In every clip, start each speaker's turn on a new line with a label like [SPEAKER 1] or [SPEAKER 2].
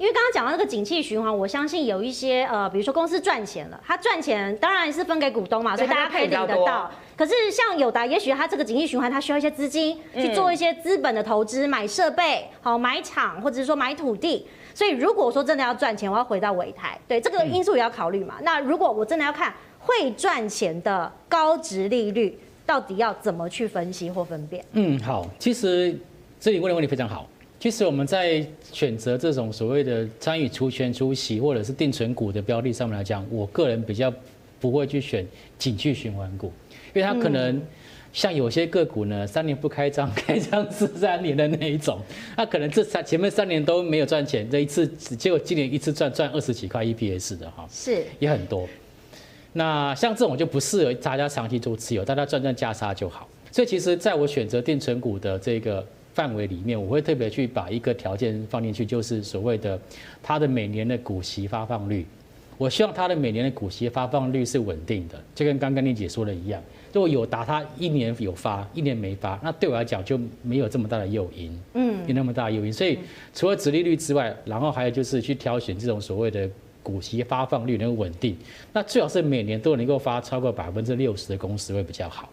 [SPEAKER 1] 因为刚刚讲到那个景气循环，我相信有一些呃，比如说公司赚钱了，他赚钱当然是分给股东嘛，所以大家可以领得到。可是像友达，也许他这个景气循环，他需要一些资金去做一些资本的投资，买设备，好买厂，或者是说买土地。所以如果说真的要赚钱，我要回到尾台，对这个因素也要考虑嘛。那如果我真的要看会赚钱的高值利率，到底要怎么去分析或分辨？
[SPEAKER 2] 嗯，好，其实这里问的问题非常好。其实我们在选择这种所谓的参与除权除息或者是定存股的标的上面来讲，我个人比较不会去选景气循环股，因为它可能像有些个股呢，三年不开张，开张是三年的那一种，它可能这三前面三年都没有赚钱，这一次结果今年一次赚赚二十几块 EPS 的哈，
[SPEAKER 1] 是
[SPEAKER 2] 也很多。那像这种就不适合大家长期做持有，大家赚赚价差就好。所以其实在我选择定存股的这个。范围里面，我会特别去把一个条件放进去，就是所谓的它的每年的股息发放率。我希望它的每年的股息发放率是稳定的，就跟刚刚你姐说的一样。如果有达它一年有发，一年没发，那对我来讲就没有这么大的诱因，嗯，有那么大的诱因。所以除了殖利率之外，然后还有就是去挑选这种所谓的股息发放率能够稳定，那最好是每年都能够发超过百分之六十的公司会比较好。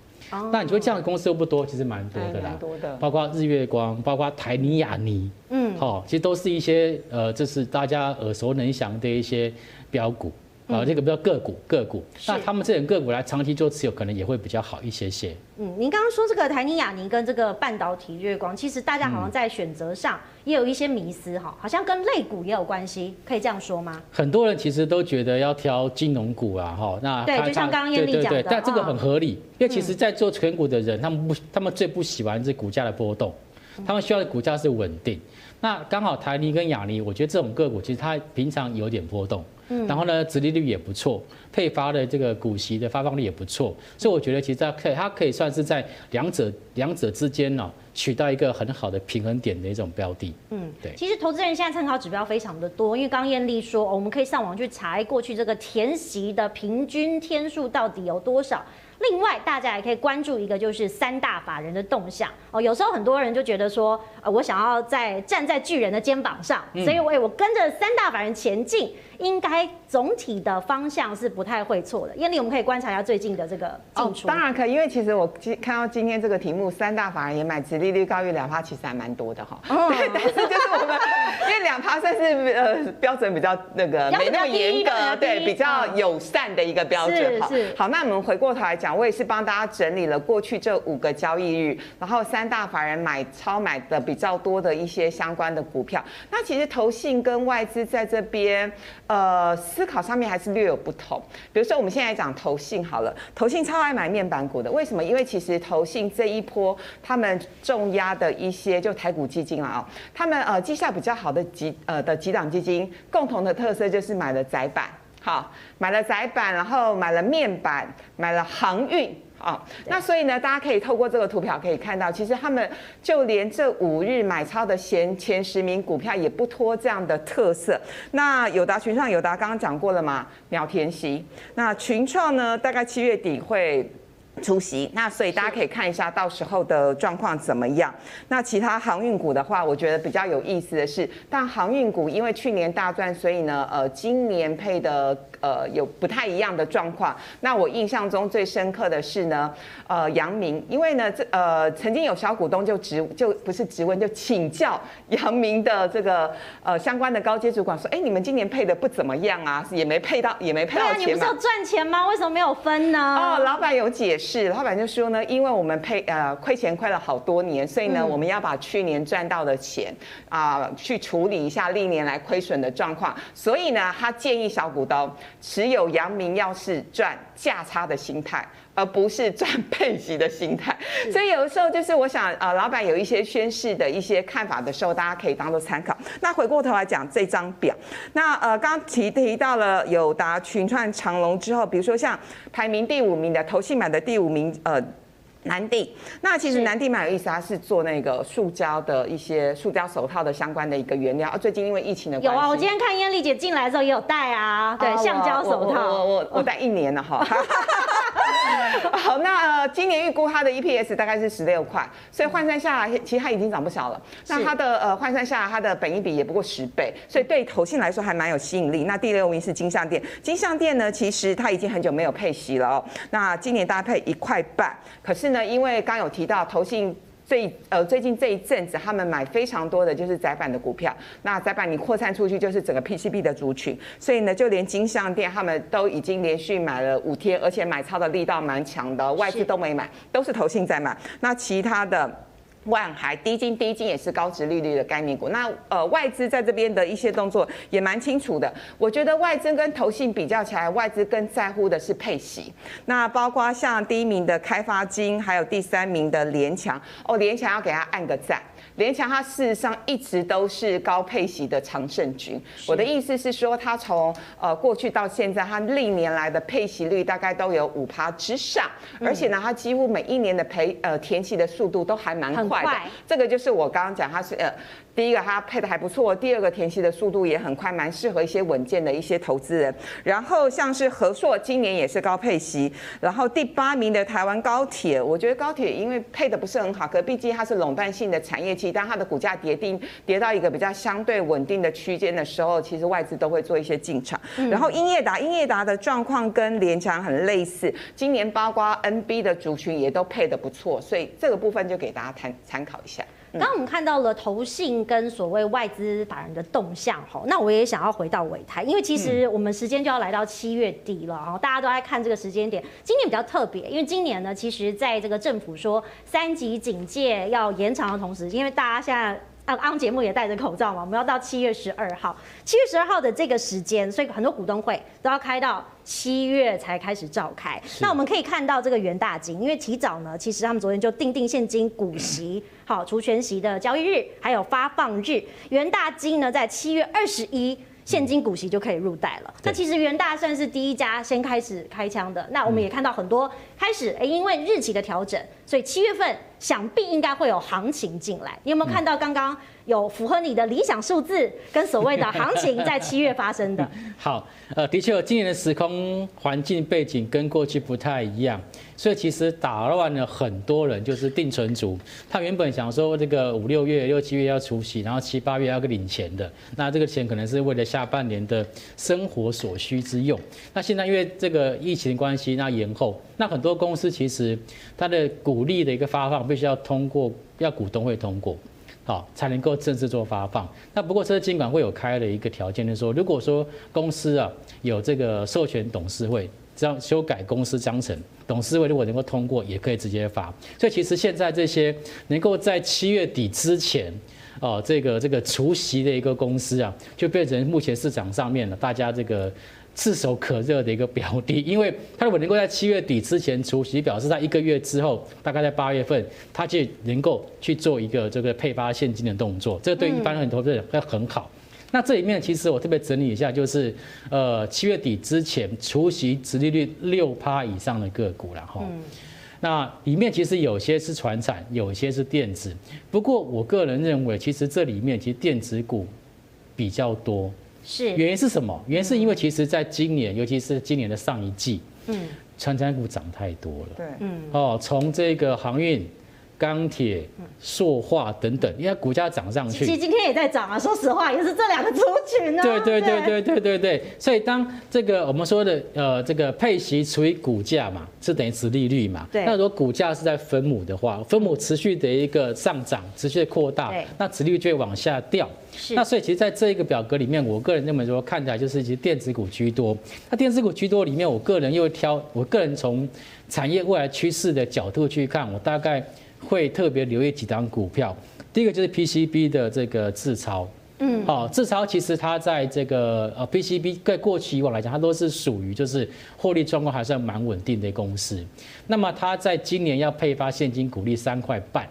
[SPEAKER 2] 那你说这样的公司又不多，其实蛮多的啦，多的，包括日月光，包括台泥亚泥，嗯，好，其实都是一些呃，这是大家耳熟能详的一些标股。啊，这个比较个股个股，那他们这种个股来长期做持有，可能也会比较好一些些。
[SPEAKER 1] 嗯，您刚刚说这个台泥亚泥跟这个半导体月光，其实大家好像在选择上也有一些迷思哈，好像跟类股也有关系，可以这样说吗？
[SPEAKER 2] 很多人其实都觉得要挑金融股啊，哈，那
[SPEAKER 1] 对，就像刚刚艳丽讲的，
[SPEAKER 2] 但这个很合理，因为其实在做全股的人，他们不，他们最不喜欢是股价的波动，他们需要的股价是稳定。那刚好台泥跟亚泥，我觉得这种个股其实它平常有点波动。嗯，然后呢，殖利率也不错，配发的这个股息的发放率也不错，所以我觉得其实它可以，它可以算是在两者两者之间呢，取到一个很好的平衡点的一种标的。嗯，对。
[SPEAKER 1] 其实投资人现在参考指标非常的多，因为刚艳丽说，我们可以上网去查过去这个填息的平均天数到底有多少。另外，大家也可以关注一个，就是三大法人的动向哦。有时候很多人就觉得说，呃，我想要在站在巨人的肩膀上，所以我我跟着三大法人前进，应该总体的方向是不太会错的。艳丽，我们可以观察一下最近的这个进出。
[SPEAKER 3] 哦，当然可以，因为其实我今看到今天这个题目，三大法人也买殖利率高于两趴，其实还蛮多的哈。哦。对，但是就是我们 因为两趴算是呃标准比较那个没那么严格，对，比较友善的一个标准哈。好，那我们回过头来讲。我也是帮大家整理了过去这五个交易日，然后三大法人买超买的比较多的一些相关的股票。那其实投信跟外资在这边，呃，思考上面还是略有不同。比如说我们现在讲投信好了，投信超爱买面板股的，为什么？因为其实投信这一波他们重压的一些就台股基金啊，他们呃绩效比较好的几呃的几档基金，共同的特色就是买了窄板。好，买了窄板，然后买了面板，买了航运，啊，那所以呢，大家可以透过这个图表可以看到，其实他们就连这五日买超的前前十名股票也不脱这样的特色。那友达群创，友达刚刚讲过了嘛，秒填息。那群创呢，大概七月底会。出席，那所以大家可以看一下到时候的状况怎么样。那其他航运股的话，我觉得比较有意思的是，但航运股因为去年大赚，所以呢，呃，今年配的呃有不太一样的状况。那我印象中最深刻的是呢，呃，杨明，因为呢，这呃曾经有小股东就直就不是直问，就请教杨明的这个呃相关的高阶主管说，哎，你们今年配的不怎么样啊，也没配到，也没配到钱嘛。
[SPEAKER 1] 你不是要赚钱吗？为什么没有分呢？
[SPEAKER 3] 哦，老板有解释。老板就说呢，因为我们配呃亏钱亏了好多年，所以呢，我们要把去年赚到的钱啊、呃、去处理一下历年来亏损的状况，所以呢，他建议小股东持有阳明要是赚价差的心态，而不是赚 配息的心态。所以有的时候就是我想呃，老板有一些宣示的一些看法的时候，大家可以当做参考。那回过头来讲这张表，那呃刚刚提提到了友达、群创、长隆之后，比如说像排名第五名的投信版的。第五名，呃，南地。那其实南地蛮有意思，它是做那个塑胶的一些塑胶手套的相关的一个原料。啊最近因为疫情的关系，
[SPEAKER 1] 有啊，我今天看艳丽姐进来的时候也有戴啊，对，橡胶手套，
[SPEAKER 3] 我我我戴一年了哈。好，那、呃、今年预估它的 EPS 大概是十六块，所以换算下来，其实它已经涨不少了。那它的呃换算下来，它的本益比也不过十倍，所以对投信来说还蛮有吸引力。那第六名是金像店，金像店呢，其实它已经很久没有配息了哦。那今年搭配一块半，可是呢，因为刚有提到投信。最呃最近这一阵子，他们买非常多的就是窄板的股票。那窄板你扩散出去，就是整个 PCB 的族群。所以呢，就连金项店他们都已经连续买了五天，而且买超的力道蛮强的，外资都没买，都是投信在买。那其他的。万海低金低金也是高值利率的概念股，那呃外资在这边的一些动作也蛮清楚的。我觉得外资跟投信比较起来，外资更在乎的是配息。那包括像第一名的开发金，还有第三名的联强哦，联强要给他按个赞。联强它事实上一直都是高配息的常胜军。我的意思是说，它从呃过去到现在，它历年来的配息率大概都有五趴之上，而且呢，它几乎每一年的赔呃填息的速度都还蛮快的。这个就是我刚刚讲，它是呃。第一个，它配的还不错；第二个，填息的速度也很快，蛮适合一些稳健的一些投资人。然后像是和硕，今年也是高配息。然后第八名的台湾高铁，我觉得高铁因为配的不是很好，可毕竟它是垄断性的产业期，当它的股价跌定跌到一个比较相对稳定的区间的时候，其实外资都会做一些进场。然后英业达，英业达的状况跟联强很类似，今年包括 NB 的族群也都配的不错，所以这个部分就给大家参参考一下。
[SPEAKER 1] 刚刚我们看到了投信跟所谓外资法人的动向，哈，那我也想要回到尾台，因为其实我们时间就要来到七月底了，哈，大家都在看这个时间点。今年比较特别，因为今年呢，其实在这个政府说三级警戒要延长的同时，因为大家现在。啊，安节目也戴着口罩嘛，我们要到七月十二号，七月十二号的这个时间，所以很多股东会都要开到七月才开始召开。那我们可以看到这个元大金，因为提早呢，其实他们昨天就定定现金股息，好除权息的交易日，还有发放日，元大金呢在七月二十一。现金股息就可以入袋了。那其实元大算是第一家先开始开枪的。那我们也看到很多开始，哎，因为日期的调整，所以七月份想必应该会有行情进来。你有没有看到刚刚有符合你的理想数字跟所谓的行情在七月发生的？
[SPEAKER 2] 好，呃，的确，今年的时空环境背景跟过去不太一样。所以其实打乱了很多人，就是定存族，他原本想说这个五六月、六七月要除息，然后七八月要个领钱的，那这个钱可能是为了下半年的生活所需之用。那现在因为这个疫情关系，那延后，那很多公司其实它的股利的一个发放，必须要通过要股东会通过，好才能够正式做发放。那不过这金管会有开了一个条件，就是说，如果说公司啊有这个授权董事会。这样修改公司章程，董事会如果能够通过，也可以直接发。所以其实现在这些能够在七月底之前，哦，这个这个除息的一个公司啊，就变成目前市场上面了大家这个炙手可热的一个标的。因为它如果能够在七月底之前除息，表示在一个月之后，大概在八月份，它就能够去做一个这个配发现金的动作。这对一般很多投资人会很好。那这里面其实我特别整理一下，就是呃七月底之前除息殖利率六趴以上的个股，然后，那里面其实有些是传产，有些是电子。不过我个人认为，其实这里面其实电子股比较多。是。原因是什么？原因是因为其实在今年，尤其是今年的上一季，嗯，成长股涨太多了。对。嗯。哦，从这个航运。钢铁、塑化等等，因为股价涨上去，
[SPEAKER 1] 其实今天也在涨啊。说实话，也是这两个族群啊。
[SPEAKER 2] 对对对对对对对。所以当这个我们说的呃这个配息除以股价嘛，是等于殖利率嘛。对。那如果股价是在分母的话，分母持续的一个上涨，持续的扩大，那殖利率就会往下掉。是。那所以其实在这一个表格里面，我个人认为说看起来就是其实电子股居多。那电子股居多里面，我个人又会挑，我个人从产业未来趋势的角度去看，我大概。会特别留意几档股票，第一个就是 PCB 的这个智超，嗯，好，智超其实它在这个呃 PCB 在过去以往来讲，它都是属于就是获利状况还算蛮稳定的公司。那么它在今年要配发现金股利三块半，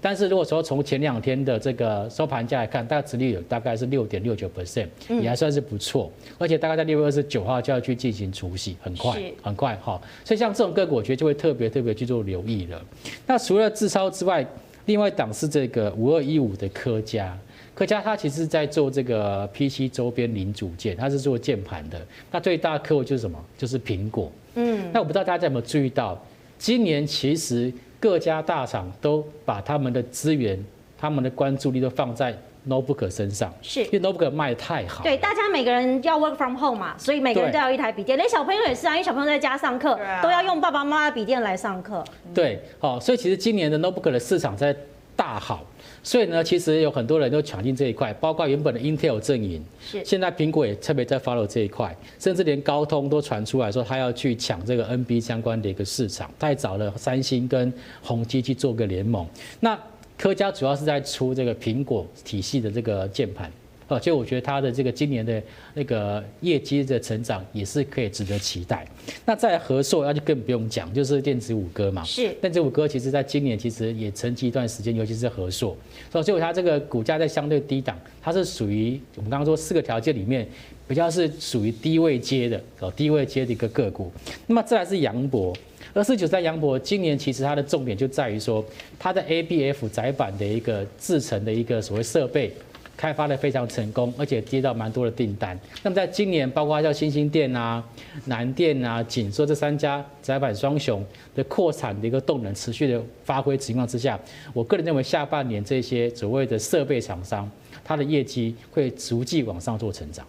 [SPEAKER 2] 但是如果说从前两天的这个收盘价来看，大概殖利率大概是六点六九 percent，也还算是不错。而且大概在六月二十九号就要去进行除息，很快，很快哈。所以像这种个股，我觉得就会特别特别去做留意了。那除了自超之外，另外一档是这个五二一五的科嘉，科嘉它其实在做这个 PC 周边零组件，它是做键盘的。那最大的客户就是什么？就是苹果。嗯。那我不知道大家有没有注意到，今年其实各家大厂都把他们的资源、他们的关注力都放在 notebook 身上，
[SPEAKER 1] 是
[SPEAKER 2] 因为 notebook 卖得太好。
[SPEAKER 1] 对，大家每个人要 work from home 嘛，所以每个人都要一台笔电，连小朋友也是啊，因为小朋友在家上课，都要用爸爸妈妈的笔电来上课。
[SPEAKER 2] 对，好，所以其实今年的 notebook 的市场在大好。所以呢，其实有很多人都抢进这一块，包括原本的 Intel 阵营，是现在苹果也特别在 follow 这一块，甚至连高通都传出来说他要去抢这个 NB 相关的一个市场，他也找了三星跟宏基去做个联盟。那科家主要是在出这个苹果体系的这个键盘。哦，所以我觉得它的这个今年的那个业绩的成长也是可以值得期待。那在和硕，那就更不用讲，就是电子五哥嘛。是。电子五哥其实在今年其实也沉寂一段时间，尤其是和硕。所以它这个股价在相对低档，它是属于我们刚刚说四个条件里面比较是属于低位接的哦，低位接的一个个股。那么再来是扬博，二四九三扬博，今年其实它的重点就在于说它的 ABF 窄板的一个制成的一个所谓设备。开发的非常成功，而且接到蛮多的订单。那么在今年，包括像欣兴店啊、南店啊、锦硕这三家窄板双雄的扩产的一个动能持续的发挥情况之下，我个人认为下半年这些所谓的设备厂商，它的业绩会逐季往上做成长。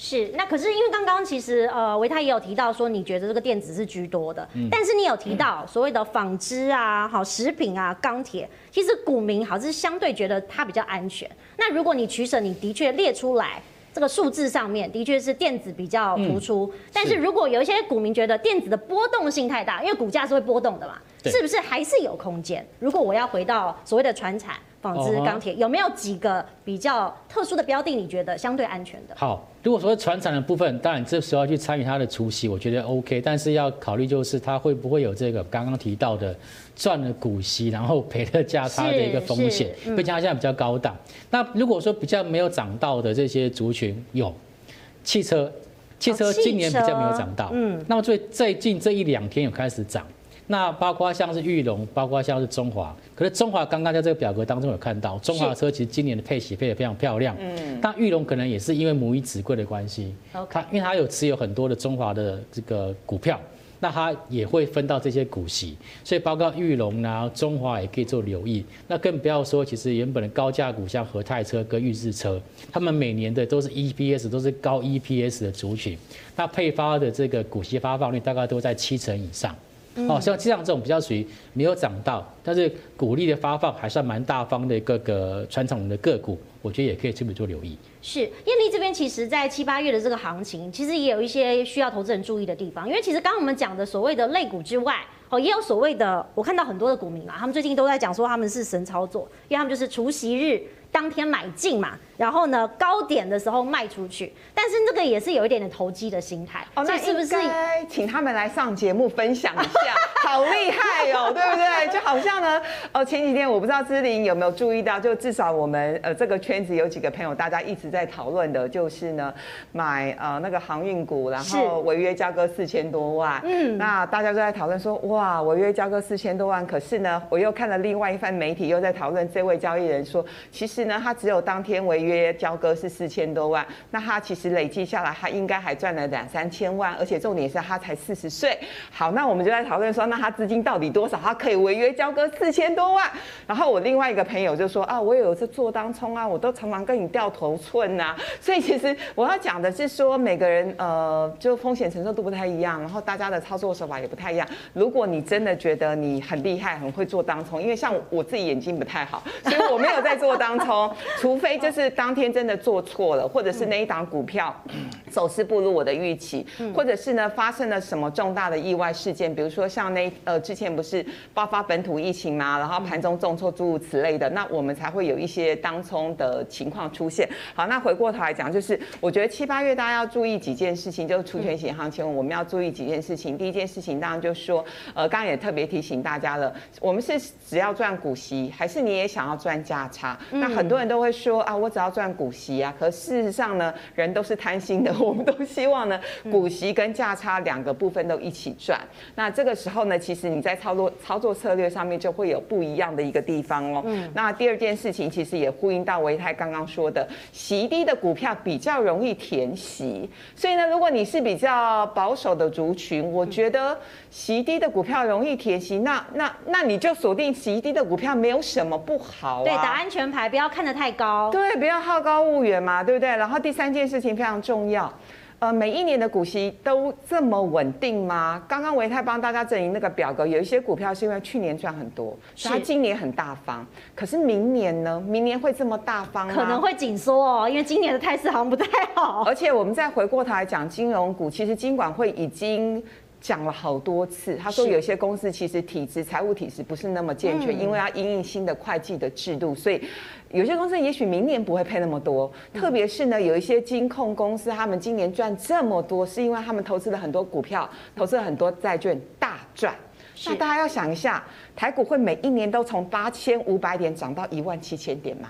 [SPEAKER 1] 是，那可是因为刚刚其实呃维泰也有提到说，你觉得这个电子是居多的，嗯、但是你有提到所谓的纺织啊、好食品啊、钢铁，其实股民好像是相对觉得它比较安全。那如果你取舍，你的确列出来这个数字上面的确是电子比较突出，嗯、但是如果有一些股民觉得电子的波动性太大，因为股价是会波动的嘛，是不是还是有空间？如果我要回到所谓的传产。纺织、钢铁有没有几个比较特殊的标的？你觉得相对安全的？
[SPEAKER 2] 好，如果说船产的部分，当然这时候要去参与它的除息，我觉得 OK，但是要考虑就是它会不会有这个刚刚提到的赚了股息然后赔了价差的一个风险，毕竟它现在比较高档。那如果说比较没有涨到的这些族群，有汽车，汽车今年比较没有涨到，嗯，那么最最近这一两天有开始涨。那包括像是玉龙，包括像是中华，可是中华刚刚在这个表格当中有看到，中华车其实今年的配息配得非常漂亮。嗯。但玉龙可能也是因为母以子贵的关系，它因为它有持有很多的中华的这个股票，那它也会分到这些股息，所以包括玉龙啊、中华也可以做留意。那更不要说，其实原本的高价股像和泰车跟裕智车，他们每年的都是 EPS 都是高 EPS 的族群，那配发的这个股息发放率大概都在七成以上。哦，像这样这种比较属于没有涨到，但是股利的发放还算蛮大方的各个个传统的个股，我觉得也可以这么做留意。
[SPEAKER 1] 是，艳丽这边其实，在七八月的这个行情，其实也有一些需要投资人注意的地方，因为其实刚刚我们讲的所谓的类股之外，哦，也有所谓的，我看到很多的股民啊，他们最近都在讲说他们是神操作，因为他们就是除夕日当天买进嘛。然后呢，高点的时候卖出去，但是这个也是有一点点投机的心态。哦，那是不是
[SPEAKER 3] 请他们来上节目分享一下？好厉害哦，对不对？就好像呢，哦，前几天我不知道芝玲有没有注意到，就至少我们呃这个圈子有几个朋友，大家一直在讨论的，就是呢买呃那个航运股，然后违约交割四千多万。嗯，那大家都在讨论说，哇，违约交割四千多万，可是呢，我又看了另外一番媒体又在讨论，这位交易人说，其实呢，他只有当天违约。约交割是四千多万，那他其实累计下来，他应该还赚了两三千万，而且重点是他才四十岁。好，那我们就在讨论说，那他资金到底多少？他可以违约交割四千多万？然后我另外一个朋友就说啊，我有一次做当冲啊，我都常常跟你掉头寸呐。所以其实我要讲的是说，每个人呃，就风险承受度不太一样，然后大家的操作手法也不太一样。如果你真的觉得你很厉害，很会做当冲，因为像我自己眼睛不太好，所以我没有在做当冲，除非就是。当天真的做错了，或者是那一档股票走势不如我的预期，或者是呢发生了什么重大的意外事件，比如说像那呃之前不是爆发本土疫情嘛，然后盘中重挫诸如此类的，那我们才会有一些当冲的情况出现。好，那回过头来讲，就是我觉得七八月大家要注意几件事情，就是除权型行情，我们要注意几件事情。第一件事情当然就是说，呃，刚刚也特别提醒大家了，我们是只要赚股息，还是你也想要赚价差？那很多人都会说啊，我只要要赚股息啊。可事实上呢，人都是贪心的，我们都希望呢，股息跟价差两个部分都一起赚。那这个时候呢，其实你在操作操作策略上面就会有不一样的一个地方哦。嗯。那第二件事情其实也呼应到维泰刚刚说的，息低的股票比较容易填息。所以呢，如果你是比较保守的族群，我觉得息低的股票容易填息，那那那你就锁定息低的股票，没有什么不好啊。
[SPEAKER 1] 对，打安全牌，不要看得太高。
[SPEAKER 3] 对，不要好高骛远嘛，对不对？然后第三件事情非常重要。呃，每一年的股息都这么稳定吗？刚刚维泰帮大家整理那个表格，有一些股票是因为去年赚很多，所以它今年很大方。可是明年呢？明年会这么大方吗？
[SPEAKER 1] 可能会紧缩哦，因为今年的态势好像不太好。
[SPEAKER 3] 而且我们再回过头来讲金融股，其实金管会已经。讲了好多次，他说有些公司其实体制、财务体制不是那么健全，因为要因应新的会计的制度，所以有些公司也许明年不会配那么多。特别是呢，有一些金控公司，他们今年赚这么多，是因为他们投资了很多股票，投资了很多债券，大赚。那大家要想一下，台股会每一年都从八千五百点涨到一万七千点吗？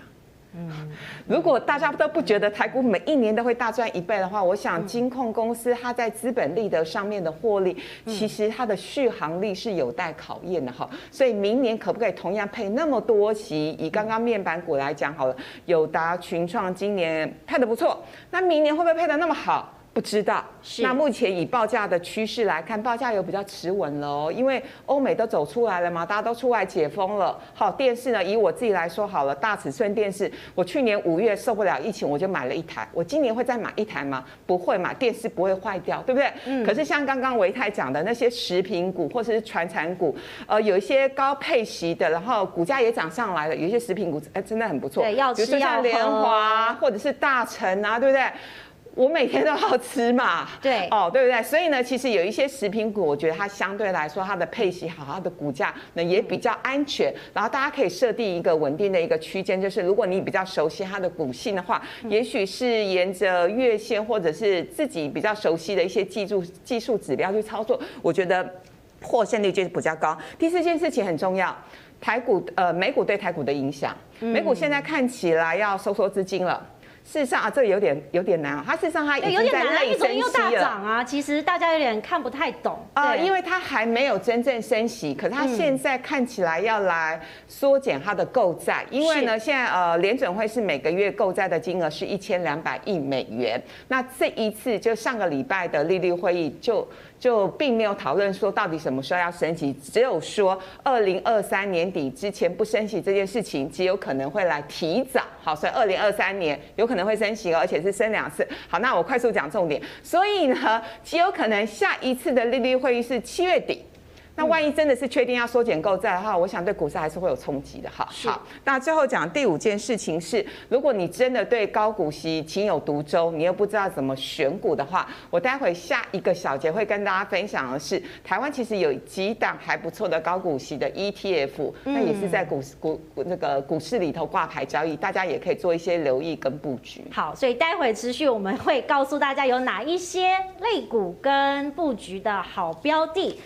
[SPEAKER 3] 嗯，如果大家都不觉得台股每一年都会大赚一倍的话，我想金控公司它在资本利得上面的获利，其实它的续航力是有待考验的哈。所以明年可不可以同样配那么多席？以刚刚面板股来讲好了，友达、群创今年配的不错，那明年会不会配的那么好？不知道，那目前以报价的趋势来看，报价有比较持稳了哦，因为欧美都走出来了嘛，大家都出来解封了。好，电视呢，以我自己来说好了，大尺寸电视，我去年五月受不了疫情，我就买了一台。我今年会再买一台吗？不会嘛，电视不会坏掉，对不对？嗯。可是像刚刚维泰讲的那些食品股或者是传产股，呃，有一些高配息的，然后股价也涨上来了，有一些食品股哎真的很不错，
[SPEAKER 1] 对，要吃要喝，比如说像
[SPEAKER 3] 联华或者是大成啊，对不对？我每天都要吃嘛，
[SPEAKER 1] 对，
[SPEAKER 3] 哦，对不对？所以呢，其实有一些食品股，我觉得它相对来说，它的配息好，它的股价呢也比较安全。然后大家可以设定一个稳定的一个区间，就是如果你比较熟悉它的股性的话，也许是沿着月线或者是自己比较熟悉的一些技术技术指标去操作，我觉得获胜率就是比较高。第四件事情很重要，台股呃美股对台股的影响，美股现在看起来要收缩资金了。事实上啊，这个有点有点难啊。它事实上它已经在内升息了。又大涨
[SPEAKER 1] 啊，其实大家有点看不太懂
[SPEAKER 3] 啊，因为它还没有真正升息，可是它现在看起来要来缩减它的购债，因为呢，现在呃联准会是每个月购债的金额是一千两百亿美元。那这一次就上个礼拜的利率会议就。就并没有讨论说到底什么时候要升息，只有说二零二三年底之前不升息这件事情极有可能会来提早。好，所以二零二三年有可能会升息，而且是升两次。好，那我快速讲重点。所以呢，极有可能下一次的利率会议是七月底。那万一真的是确定要缩减购债的话，我想对股市还是会有冲击的。哈，好。那最后讲第五件事情是，如果你真的对高股息情有独钟，你又不知道怎么选股的话，我待会下一个小节会跟大家分享的是，台湾其实有几档还不错的高股息的 ETF，那也是在股股那个股市里头挂牌交易，大家也可以做一些留意跟布局。
[SPEAKER 1] 好，所以待会持续我们会告诉大家有哪一些类股跟布局的好标的。